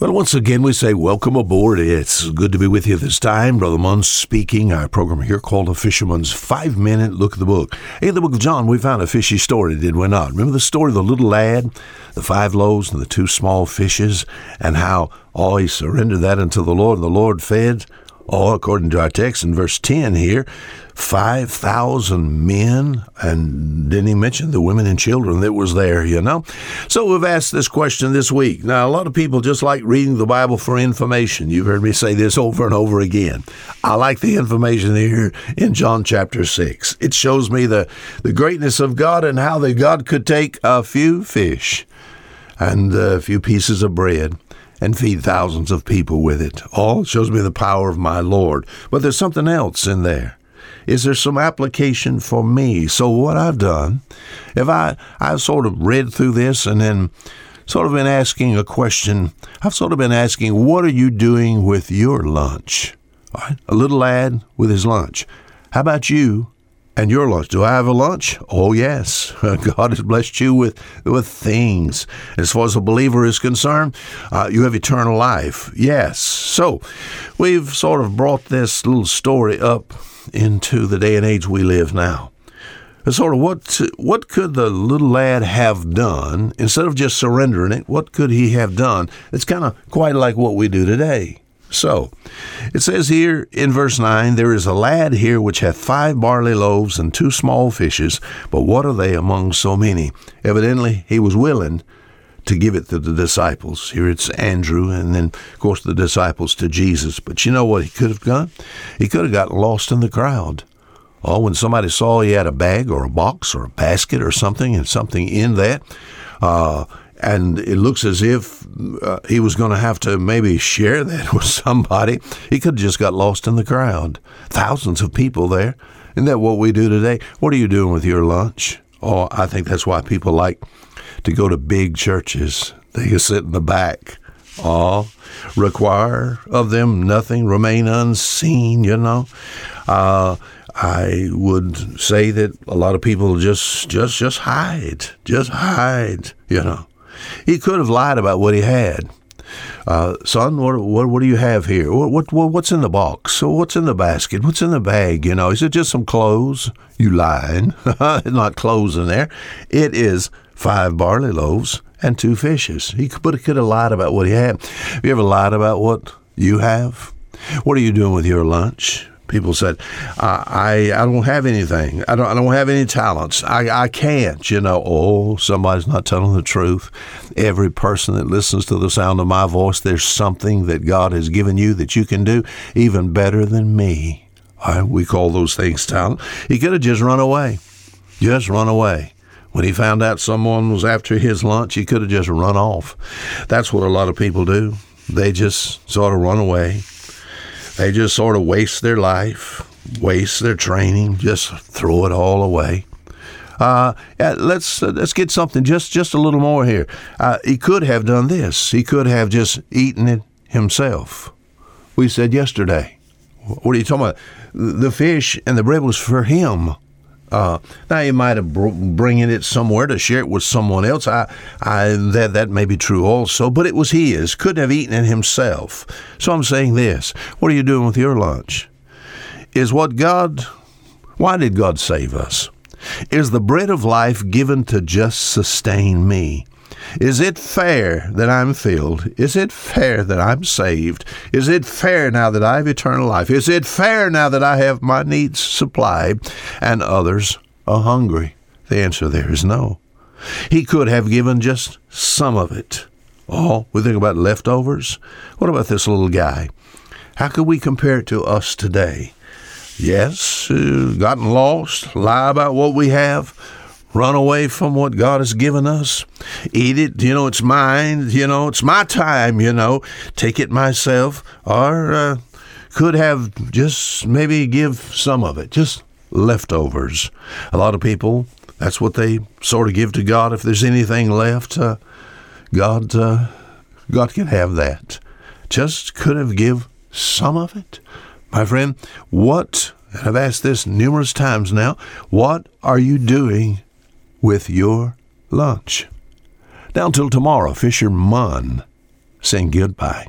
Well, once again, we say welcome aboard. It's good to be with you this time. Brother Munn speaking. Our program here called A Fisherman's Five Minute Look at the Book. In the book of John, we found a fishy story, did we not? Remember the story of the little lad, the five loaves and the two small fishes, and how, oh, he surrendered that unto the Lord, and the Lord fed Oh, according to our text in verse 10 here, 5,000 men, and didn't he mention the women and children that was there, you know? So we've asked this question this week. Now, a lot of people just like reading the Bible for information. You've heard me say this over and over again. I like the information here in John chapter 6. It shows me the, the greatness of God and how that God could take a few fish and a few pieces of bread and feed thousands of people with it. All shows me the power of my Lord. But there's something else in there. Is there some application for me? So what I've done, if I I've sort of read through this and then sort of been asking a question, I've sort of been asking, what are you doing with your lunch? Right? A little lad with his lunch. How about you and your lunch. Do I have a lunch? Oh, yes. God has blessed you with, with things. As far as a believer is concerned, uh, you have eternal life. Yes. So we've sort of brought this little story up into the day and age we live now. Sort of what what could the little lad have done instead of just surrendering it? What could he have done? It's kind of quite like what we do today. So, it says here in verse 9, There is a lad here which hath five barley loaves and two small fishes, but what are they among so many? Evidently, he was willing to give it to the disciples. Here it's Andrew, and then, of course, the disciples to Jesus. But you know what he could have done? He could have gotten lost in the crowd. Oh, when somebody saw he had a bag or a box or a basket or something, and something in that, uh, and it looks as if uh, he was going to have to maybe share that with somebody. He could have just got lost in the crowd. Thousands of people there. Isn't that what we do today? What are you doing with your lunch? Oh, I think that's why people like to go to big churches. They can sit in the back. Oh, require of them nothing, remain unseen, you know. Uh, I would say that a lot of people just just just hide, just hide, you know. He could have lied about what he had. Uh, son, what, what, what do you have here? What, what what's in the box? What's in the basket? What's in the bag? You know, is it just some clothes? You lying? Not clothes in there. It is five barley loaves and two fishes. He could, but he could have lied about what he had. Have you ever lied about what you have? What are you doing with your lunch? People said, I, I don't have anything. I don't, I don't have any talents. I, I can't, you know. Oh, somebody's not telling the truth. Every person that listens to the sound of my voice, there's something that God has given you that you can do even better than me. Right, we call those things talent. He could have just run away. Just run away. When he found out someone was after his lunch, he could have just run off. That's what a lot of people do. They just sort of run away they just sort of waste their life, waste their training, just throw it all away. Uh, let's uh, let's get something just just a little more here. Uh, he could have done this. He could have just eaten it himself. We said yesterday. What are you talking about? The fish and the bread was for him. Uh, now he might have br- bringing it somewhere to share it with someone else. I, I that that may be true also, but it was his. Couldn't have eaten it himself. So I'm saying this: What are you doing with your lunch? Is what God? Why did God save us? Is the bread of life given to just sustain me? Is it fair that I'm filled? Is it fair that I'm saved? Is it fair now that I have eternal life? Is it fair now that I have my needs supplied and others are hungry? The answer there is no. He could have given just some of it. Oh, we think about leftovers. What about this little guy? How could we compare it to us today? Yes, uh, gotten lost, lie about what we have, run away from what God has given us, eat it, you know, it's mine, you know, it's my time, you know, take it myself, or uh, could have just maybe give some of it, just leftovers. A lot of people, that's what they sort of give to God. If there's anything left, uh, God, uh, God can have that. Just could have give some of it. My friend, what, and I've asked this numerous times now, what are you doing with your lunch. Now till tomorrow, Fisher Munn saying goodbye.